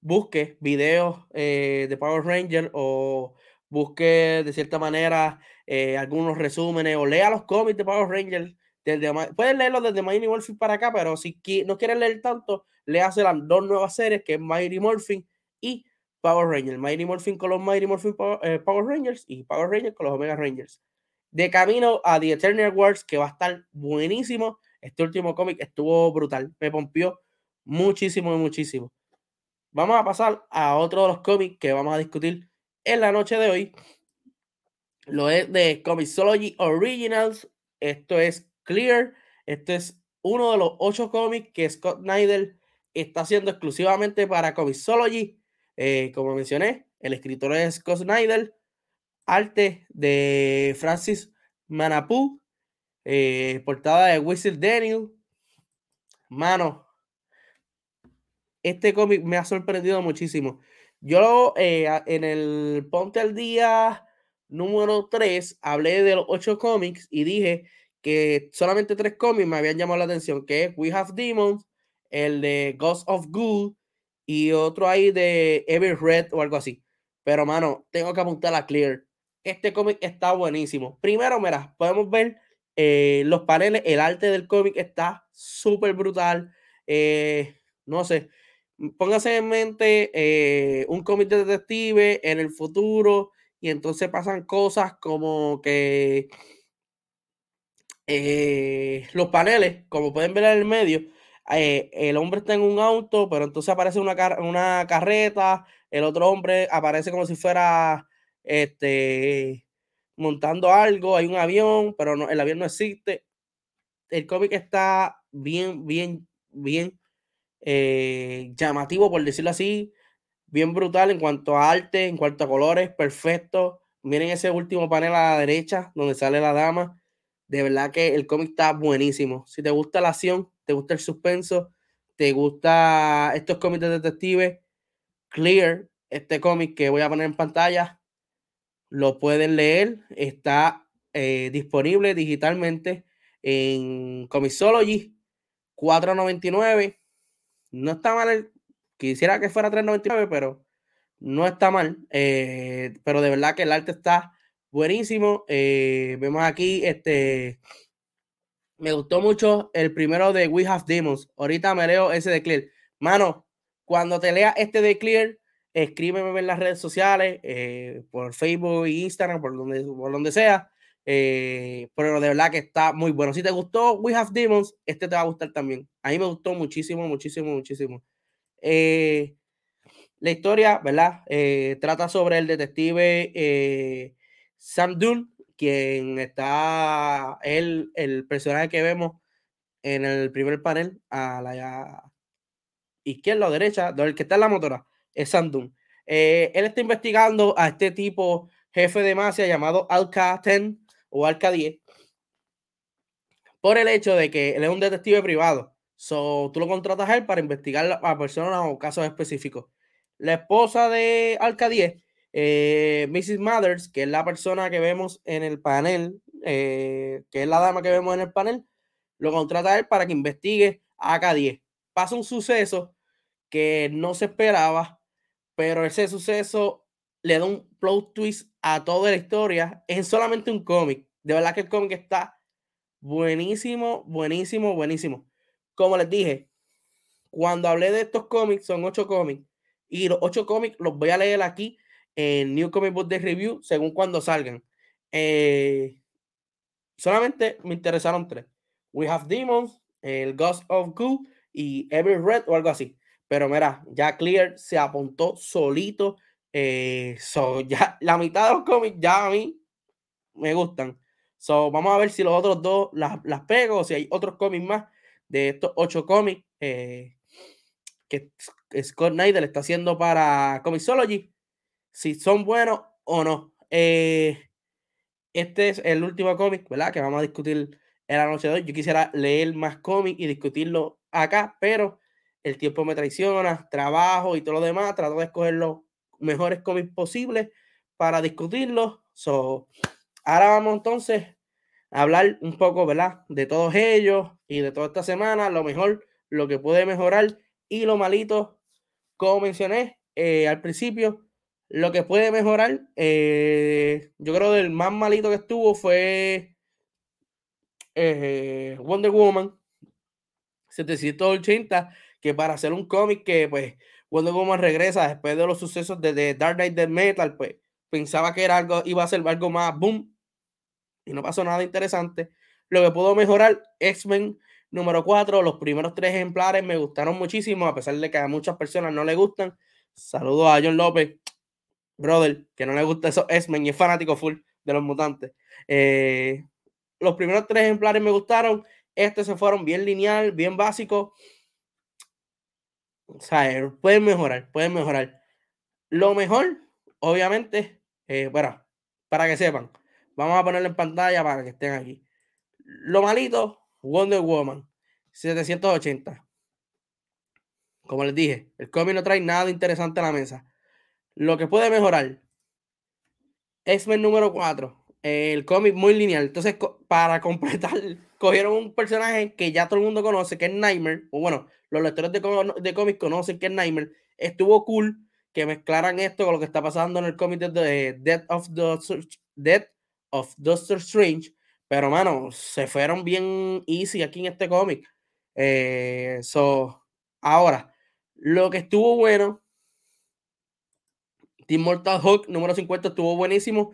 A: busque videos eh, de Power Ranger o busque de cierta manera eh, algunos resúmenes o lea los cómics de Power Ranger Desde, pueden leerlo desde Mighty Morphin para acá, pero si no quieren leer tanto, le hace las dos nuevas series que es Mighty Morphin y Power Rangers. Mighty Morphin con los Mighty Morphin eh, Power, Rangers y Power Rangers con los Omega Rangers. De camino a The Eternal Wars, que va a estar buenísimo. Este último cómic estuvo brutal. Me pompió muchísimo, muchísimo. Vamos a pasar a otro de los cómics que vamos a discutir en la noche de hoy. Lo es de Comixology Originals. Esto es Clear. Este es uno de los ocho cómics que Scott Snyder está haciendo exclusivamente para Comixology. Eh, como mencioné, el escritor es Scott Snyder. Arte de Francis Manapú. Eh, portada de Whistle Daniel. Mano, este cómic me ha sorprendido muchísimo. Yo eh, en el Ponte al Día número 3 hablé de los ocho cómics y dije que solamente tres cómics me habían llamado la atención, que es We Have Demons, el de Ghost of Good y otro ahí de Every Red o algo así. Pero, mano, tengo que apuntar a Clear. Este cómic está buenísimo. Primero, mira, podemos ver eh, los paneles, el arte del cómic está súper brutal. Eh, no sé, póngase en mente eh, un cómic de detective en el futuro y entonces pasan cosas como que eh, los paneles, como pueden ver en el medio, eh, el hombre está en un auto, pero entonces aparece una, una carreta, el otro hombre aparece como si fuera este, montando algo, hay un avión, pero no, el avión no existe. El cómic está bien, bien, bien eh, llamativo, por decirlo así, bien brutal en cuanto a arte, en cuanto a colores, perfecto. Miren ese último panel a la derecha, donde sale la dama. De verdad que el cómic está buenísimo. Si te gusta la acción, te gusta el suspenso, te gusta estos cómics de detectives, Clear, este cómic que voy a poner en pantalla, lo pueden leer. Está eh, disponible digitalmente en Comixology, 4.99 no está mal, quisiera que fuera 3.99, pero no está mal. Eh, pero de verdad que el arte está buenísimo. Eh, vemos aquí, este, me gustó mucho el primero de We Have Demons. Ahorita me leo ese de Clear. Mano, cuando te lea este de Clear, escríbeme en las redes sociales, eh, por Facebook Instagram, por donde, por donde sea. Eh, pero de verdad que está muy bueno. Si te gustó We Have Demons, este te va a gustar también. A mí me gustó muchísimo, muchísimo, muchísimo. La historia, ¿verdad? Trata sobre el detective Sam Dunn, quien está, él, el personaje que vemos en el primer panel a la izquierda o derecha, el que está en la motora, es Sam Dunn. él está investigando a este tipo jefe de mafia llamado Alka Ten, o Arca 10 por el hecho de que él es un detective privado. So, tú lo contratas a él para investigar a personas o casos específicos. La esposa de Arca 10, eh, Mrs. Mothers, que es la persona que vemos en el panel, eh, que es la dama que vemos en el panel, lo contrata a él para que investigue a AK-10. Pasa un suceso que no se esperaba, pero ese suceso le da un plot twist a toda la historia en solamente un cómic. De verdad que el cómic está buenísimo, buenísimo, buenísimo. Como les dije, cuando hablé de estos cómics, son ocho cómics. Y los ocho cómics los voy a leer aquí en New Comic Book de Review según cuando salgan. Eh, solamente me interesaron tres. We Have Demons, el Ghost of Goo y Every Red o algo así. Pero mira, ya Clear se apuntó solito eh, ya la mitad de los cómics ya a mí me gustan. So, vamos a ver si los otros dos las, las pego o si hay otros cómics más de estos ocho cómics eh, que Scott Snyder está haciendo para Comixology. Si son buenos o no. Eh, este es el último cómic, ¿verdad? Que vamos a discutir en la noche de hoy. Yo quisiera leer más cómics y discutirlo acá, pero el tiempo me traiciona, trabajo y todo lo demás. Trato de escogerlo mejores cómics posibles para discutirlos. So, ahora vamos entonces a hablar un poco, ¿verdad? De todos ellos y de toda esta semana, lo mejor, lo que puede mejorar y lo malito, como mencioné eh, al principio, lo que puede mejorar, eh, yo creo que el más malito que estuvo fue eh, Wonder Woman 780, que para hacer un cómic que pues Wonder Woman regresa después de los sucesos de, Dark Knight del Metal, pues pensaba que era algo, iba a ser algo más boom y no pasó nada interesante. Lo que pudo mejorar, X-Men número 4, los primeros tres ejemplares me gustaron muchísimo, a pesar de que a muchas personas no le gustan. Saludo a John López, brother, que no le gusta eso X-Men y es fanático full de los mutantes. Eh, los primeros tres ejemplares me gustaron. Estos se fueron bien lineal, bien básico. O sea, pueden mejorar, pueden mejorar. Lo mejor, obviamente, eh, bueno, para que sepan, vamos a ponerlo en pantalla para que estén aquí. Lo malito, Wonder Woman, 780. Como les dije, el cómic no trae nada interesante a la mesa. Lo que puede mejorar, X-Men número 4, el cómic muy lineal. Entonces, para completar, cogieron un personaje que ya todo el mundo conoce, que es Nightmare. O bueno, los lectores de, de cómics conocen que es Nightmare. Estuvo cool que mezclaran esto con lo que está pasando en el cómic de Death of, the, of Doctor Strange. Pero, mano, se fueron bien easy aquí en este cómic. Eh, so, ahora, lo que estuvo bueno, Team Mortal Hulk número 50 estuvo buenísimo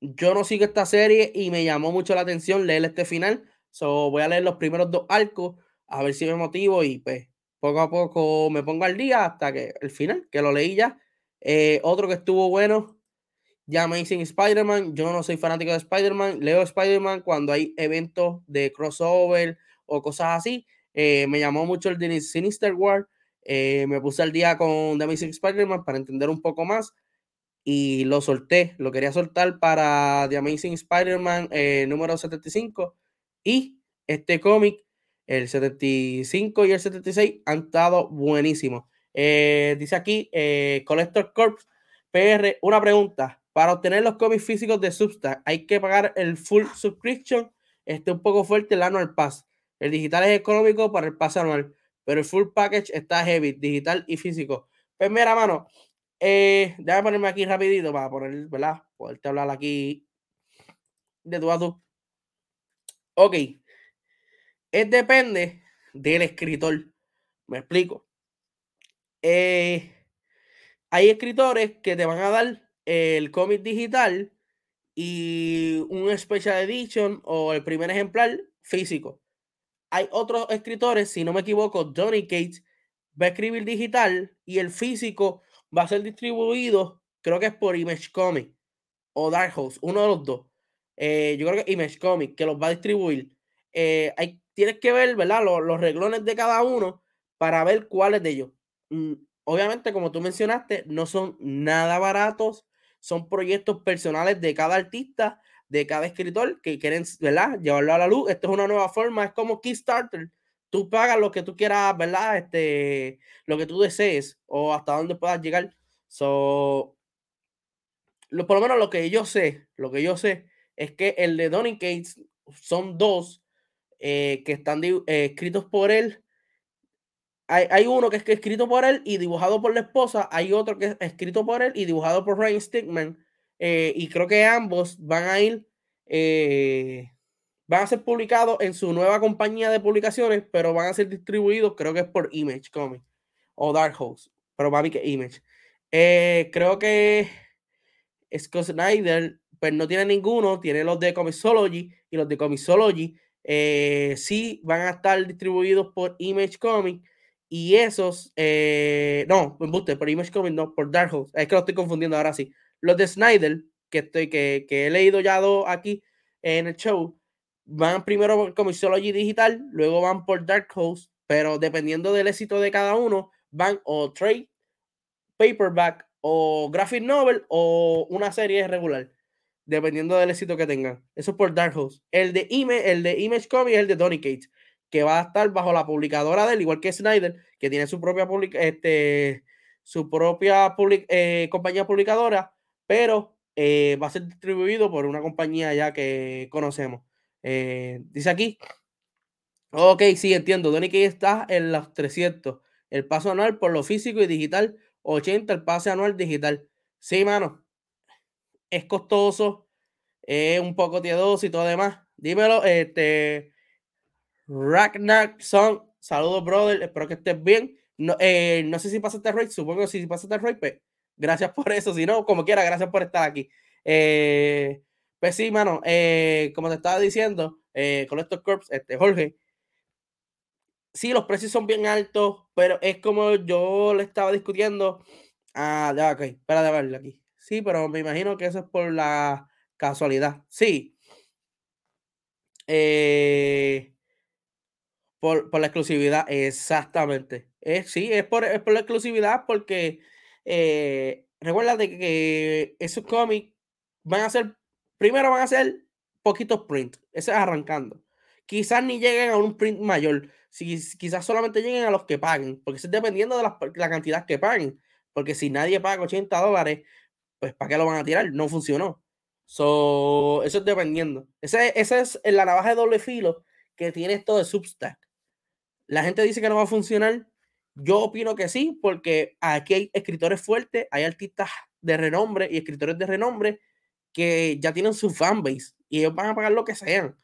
A: yo no sigo esta serie y me llamó mucho la atención leer este final. So, voy a leer los primeros dos arcos, a ver si me motivo y pues poco a poco me pongo al día hasta que el final, que lo leí ya. Eh, otro que estuvo bueno, ya Amazing Spider-Man. Yo no soy fanático de Spider-Man, leo Spider-Man cuando hay eventos de crossover o cosas así. Eh, me llamó mucho el Sinister War. Eh, me puse al día con The Amazing Spider-Man para entender un poco más y lo solté, lo quería soltar para The Amazing Spider-Man eh, número 75 y este cómic, el 75 y el 76 han estado buenísimos. Eh, dice aquí, eh, Collector Corps PR, una pregunta, para obtener los cómics físicos de Substack, ¿hay que pagar el full subscription? Este un poco fuerte el annual pass. El digital es económico para el pase anual, pero el full package está heavy, digital y físico. Pues mira, mano, eh, déjame ponerme aquí rapidito para poner, ¿verdad? Poderte hablar aquí de tu a tu. Ok. Es depende del escritor. Me explico. Eh, hay escritores que te van a dar el cómic digital y un special edition o el primer ejemplar físico. Hay otros escritores, si no me equivoco, Donny Cates va a escribir digital y el físico va a ser distribuido, creo que es por Image Comic o Dark Horse, uno de los dos. Eh, yo creo que Image Comic, que los va a distribuir. Eh, hay, tienes que ver, ¿verdad? Los, reglones de cada uno para ver cuáles de ellos. Mm, obviamente, como tú mencionaste, no son nada baratos, son proyectos personales de cada artista, de cada escritor que quieren, ¿verdad? Llevarlo a la luz. Esto es una nueva forma, es como Kickstarter tú pagas lo que tú quieras, ¿verdad? Este, lo que tú desees o hasta dónde puedas llegar. So, por lo menos lo que yo sé, lo que yo sé es que el de Donny Cates son dos eh, que están eh, escritos por él. Hay, hay, uno que es escrito por él y dibujado por la esposa. Hay otro que es escrito por él y dibujado por Ryan Stigman. Eh, y creo que ambos van a ir van a ser publicados en su nueva compañía de publicaciones, pero van a ser distribuidos, creo que es por Image Comics o Dark Horse, pero para mí que Image. Eh, creo que Scott Snyder, pues no tiene ninguno, tiene los de Comixology y los de Comixology eh, sí van a estar distribuidos por Image Comics y esos, eh, no, me por Image Comics, no, por Dark Horse, es que lo estoy confundiendo ahora sí. Los de Snyder, que, estoy, que, que he leído ya dos aquí en el show, van primero por Comixology Digital, luego van por Dark Horse, pero dependiendo del éxito de cada uno, van o trade, paperback, o graphic novel, o una serie regular, dependiendo del éxito que tengan. Eso es por Dark Horse. El de, Image, el de Image Comics es el de Donny Cates, que va a estar bajo la publicadora de él, igual que Snyder, que tiene su propia, este, su propia eh, compañía publicadora, pero eh, va a ser distribuido por una compañía ya que conocemos. Eh, dice aquí. Ok, sí, entiendo. Donny que está en los 300. El paso anual por lo físico y digital. 80 el pase anual digital. Sí, mano. Es costoso. Es un poco tiedoso y todo demás. Dímelo, este. Ragnar Son, saludos, brother. Espero que estés bien. No, eh, no sé si pasaste rate, supongo que si pasaste rate, pues, gracias por eso. Si no, como quiera, gracias por estar aquí. Eh, pues sí, mano, eh, como te estaba diciendo, con estos corps, este, Jorge, sí, los precios son bien altos, pero es como yo le estaba discutiendo. Ah, ya, ok, espera de verlo aquí. Sí, pero me imagino que eso es por la casualidad. Sí. Eh, por, la exclusividad, exactamente. Es, sí, es por, es por la exclusividad porque eh, recuerda de que esos cómics van a ser, primero van a ser poquitos prints, ese es arrancando. Quizás ni lleguen a un print mayor, si, quizás solamente lleguen a los que paguen, porque eso es dependiendo de la, cantidad que paguen. Porque si nadie paga 80 dólares, pues ¿para qué lo van a tirar? No funcionó. So, eso es dependiendo. Esa es la navaja de doble filo que tiene esto de Substack. La gente dice que no va a funcionar. Yo opino que sí, porque aquí hay escritores fuertes, hay artistas de renombre y escritores de renombre que ya tienen su fanbase y ellos van a pagar lo que sean,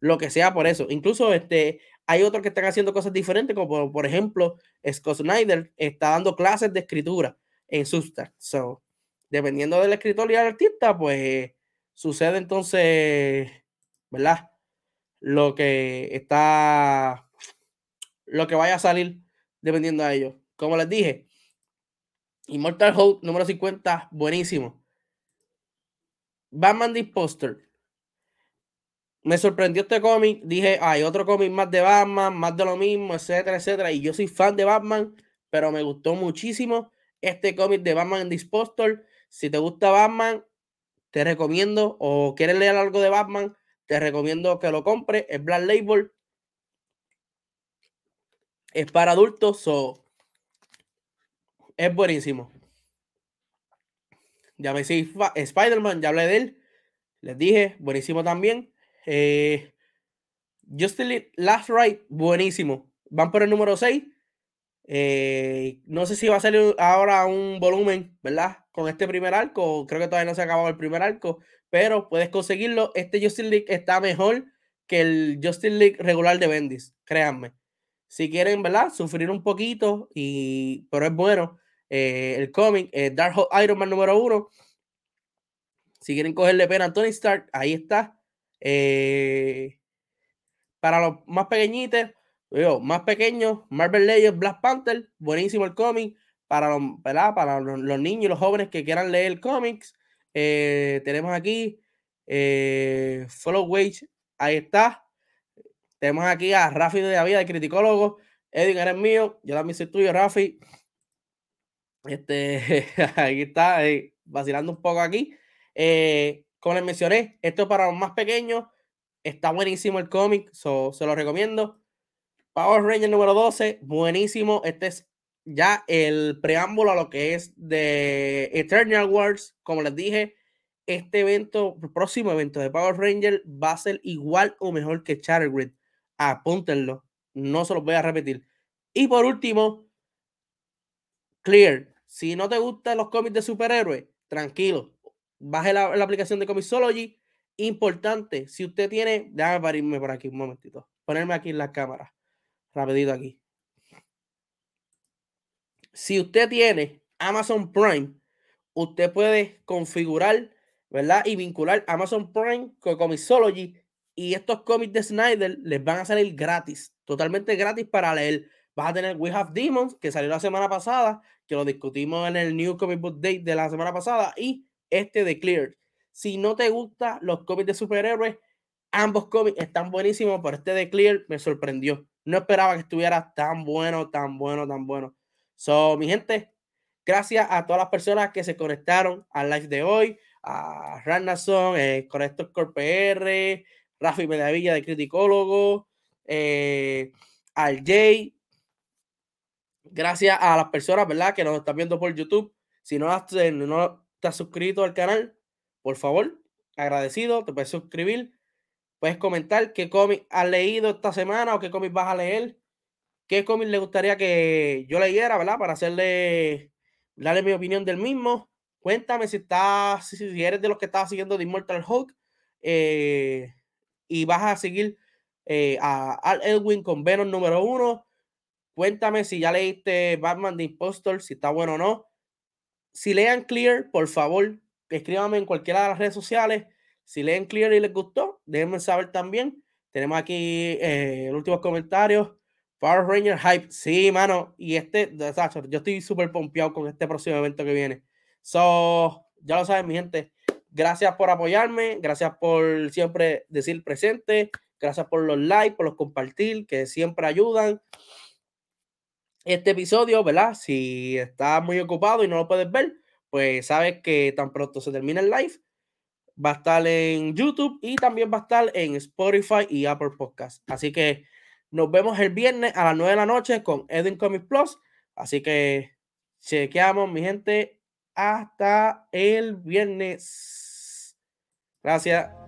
A: lo que sea por eso. Incluso este, hay otros que están haciendo cosas diferentes, como por, ejemplo, Scott Snyder está dando clases de escritura en Substack. So, dependiendo del escritor y del artista, pues sucede entonces, ¿verdad? Lo que está, lo que vaya a salir dependiendo de ellos. Como les dije, Immortal Hulk número 50, buenísimo. Batman The. Me sorprendió este cómic. Dije, hay otro cómic más de Batman, más de lo mismo, etcétera, etcétera. Y yo soy fan de Batman, pero me gustó muchísimo este cómic de Batman The. Si te gusta Batman, te recomiendo, o quieres leer algo de Batman, te recomiendo que lo compres. Es Black Label. Es para adultos, so, es buenísimo. Ya me sí, Spider-Man, ya hablé de él. Les dije, buenísimo también. Eh, Justin Last Ride, buenísimo. Van por el número 6. Eh, no sé si va a salir ahora un volumen, ¿verdad? Con este primer arco. Creo que todavía no se ha acabado el primer arco, pero puedes conseguirlo. Este Justin League está mejor que el Justin League regular de Bendis, créanme. Si quieren, ¿verdad? Sufrir un poquito, y, pero es bueno. Eh, el cómic, eh, Dark Iron Man número uno. Si quieren cogerle pena a Tony Stark, ahí está. para los más pequeñitos, más pequeños, Marvel Legends, Black Panther, buenísimo el cómic para los, para los, niños y los jóvenes que quieran leer cómics. Eh, tenemos aquí eh, Follow Wage, ahí está. Tenemos aquí a Rafi de la vida, de criticólogo. Edwin, eres mío, yo también soy tuyo, Rafi. Este, aquí está, vacilando un poco aquí. Eh, como les mencioné, esto es para los más pequeños. Está buenísimo el cómic, se lo recomiendo. Power Ranger número 12, buenísimo. Este es ya el preámbulo a lo que es de Eternal Wars. Como les dije, este evento, el próximo evento de Power Ranger va a ser igual o mejor que Grid. Apúntenlo, no se los voy a repetir. Y por último, Clear. Si no te gustan los cómics de superhéroes, tranquilo. Baje la, aplicación de Comixology. Importante, si usted tiene, déjame parirme por aquí un momentito, ponerme aquí en la cámara rapidito aquí. Si usted tiene Amazon Prime, usted puede configurar, ¿verdad? Y vincular Amazon Prime con Comixology y estos cómics de Snyder les van a salir gratis, totalmente gratis para leer. Vas a tener We Have Demons, que salió la semana pasada, que lo discutimos en el New Comic Book Date de la semana pasada, y este de Clear. Si no te gustan los cómics de superhéroes, ambos cómics están buenísimos, pero este de Clear me sorprendió no esperaba que estuviera tan bueno, tan bueno, tan bueno. So, mi gente, gracias a todas las personas que se conectaron al live de hoy, a Randerson, eh, Conector PR, Rafi Medavilla de Criticólogo, eh, al Jay. Gracias a las personas, ¿verdad?, que nos están viendo por YouTube. Si no, has, eh, suscrito al canal, por favor, agradecido, te puedes suscribir Puedes comentar qué cómic has leído esta semana o qué cómic vas a leer. ¿Qué cómic le gustaría que yo leyera, verdad? Para hacerle, darle mi opinión del mismo. Cuéntame si estás, si eres de los que estás siguiendo de Immortal Hulk eh, y vas a seguir eh, a Al Edwin con Venom número uno. Cuéntame si ya leíste Batman The Impostor, si está bueno o no. Si lean Clear, por favor, escríbanme en cualquiera de las redes sociales. Si leen Clear y les gustó, déjenme saber también. Tenemos aquí eh, el último comentario. Power Ranger Hype. Sí, mano. Y este, yo estoy súper pompeado con este próximo evento que viene. So, ya lo saben, mi gente. Gracias por apoyarme. Gracias por siempre decir presente. Gracias por los likes, por los compartir, que siempre ayudan. Este episodio, ¿verdad? Si estás muy ocupado y no lo puedes ver, pues sabes que tan pronto se termina el live, va a estar en YouTube y también va a estar en Spotify y Apple Podcast. Así que nos vemos el viernes a las 9 de la noche con Edwin Comics Plus. Así que chequeamos, mi gente. Hasta el viernes. Gracias.